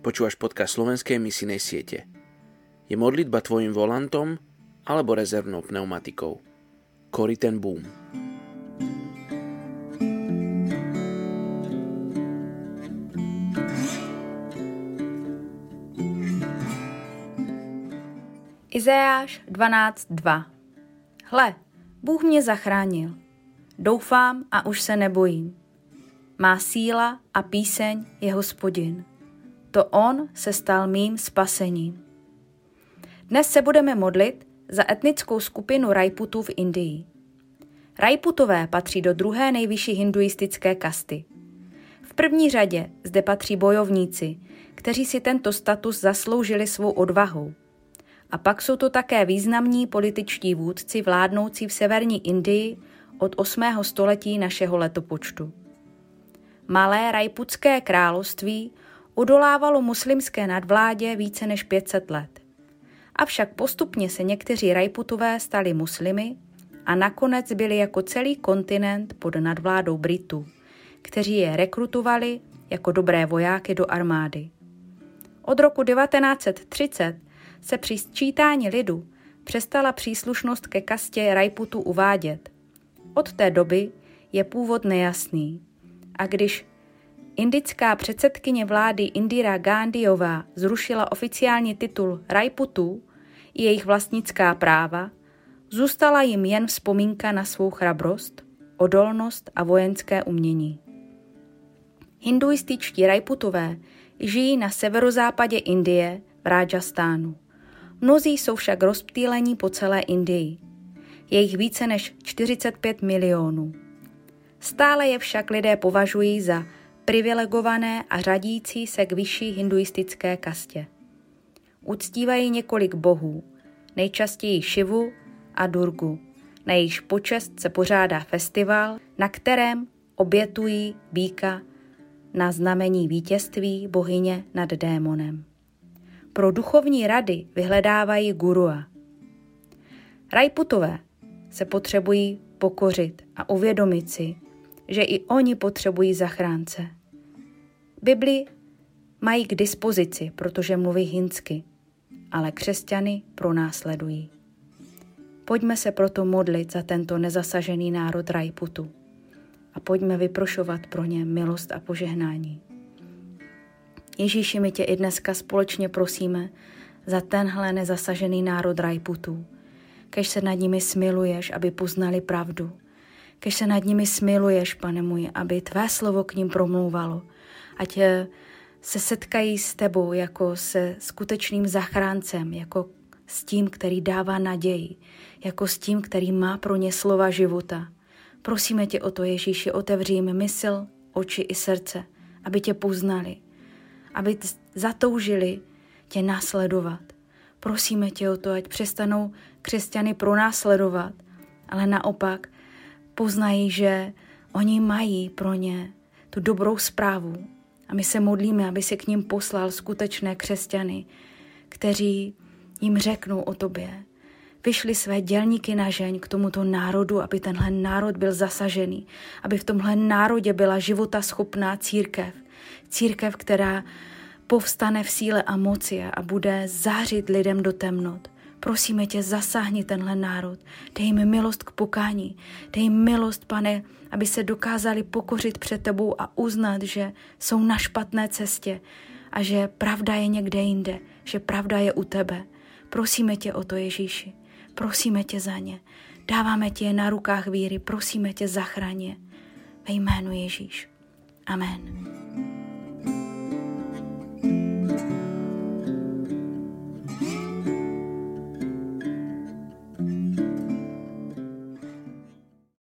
Počúvaš podcast slovenskej misijnej siete. Je modlitba tvojim volantom alebo rezervnou pneumatikou? Cory ten boom. Izajáš 12.2 Hle, Bůh mě zachránil. Doufám a už se nebojím. Má síla a píseň je hospodin. To on se stal mým spasením. Dnes se budeme modlit za etnickou skupinu Rajputů v Indii. Rajputové patří do druhé nejvyšší hinduistické kasty. V první řadě zde patří bojovníci, kteří si tento status zasloužili svou odvahou. A pak jsou to také významní političtí vůdci vládnoucí v severní Indii od 8. století našeho letopočtu. Malé Rajputské království udolávalo muslimské nadvládě více než 500 let. Avšak postupně se někteří Rajputové stali muslimy a nakonec byli jako celý kontinent pod nadvládou Britů, kteří je rekrutovali jako dobré vojáky do armády. Od roku 1930 se při sčítání lidu přestala příslušnost ke kastě Rajputu uvádět. Od té doby je původ nejasný. A když indická předsedkyně vlády Indira Gandhiová zrušila oficiální titul Rajputu i jejich vlastnická práva, zůstala jim jen vzpomínka na svou chrabrost, odolnost a vojenské umění. Hinduističtí Rajputové žijí na severozápadě Indie v Rajastánu. Mnozí jsou však rozptýlení po celé Indii. Je jich více než 45 milionů. Stále je však lidé považují za privilegované a řadící se k vyšší hinduistické kastě. Uctívají několik bohů, nejčastěji Šivu a Durgu. Na jejíž počest se pořádá festival, na kterém obětují býka na znamení vítězství bohyně nad démonem. Pro duchovní rady vyhledávají gurua. Rajputové se potřebují pokořit a uvědomit si, že i oni potřebují zachránce. Bibli mají k dispozici, protože mluví hinsky, ale křesťany pronásledují. Pojďme se proto modlit za tento nezasažený národ Rajputu a pojďme vyprošovat pro ně milost a požehnání. Ježíši, my tě i dneska společně prosíme za tenhle nezasažený národ Rajputů. Kež se nad nimi smiluješ, aby poznali pravdu. Kež se nad nimi smiluješ, pane můj, aby tvé slovo k ním promlouvalo. Ať eh, se setkají s tebou jako se skutečným zachráncem, jako s tím, který dává naději, jako s tím, který má pro ně slova života. Prosíme tě o to, Ježíši, otevři jim mysl, oči i srdce, aby tě poznali, aby zatoužili tě následovat. Prosíme tě o to, ať přestanou křesťany pronásledovat, ale naopak poznají, že oni mají pro ně tu dobrou zprávu. A my se modlíme, aby si k ním poslal skutečné křesťany, kteří jim řeknou o tobě. Vyšli své dělníky na žeň k tomuto národu, aby tenhle národ byl zasažený, aby v tomhle národě byla života schopná církev. Církev, která povstane v síle a moci a bude zářit lidem do temnot. Prosíme tě, zasáhni tenhle národ, dej jim milost k pokání, dej jim milost, pane, aby se dokázali pokořit před tebou a uznat, že jsou na špatné cestě a že pravda je někde jinde, že pravda je u tebe. Prosíme tě o to, Ježíši, prosíme tě za ně, dáváme tě na rukách víry, prosíme tě zachraně. Ve jménu Ježíš. Amen.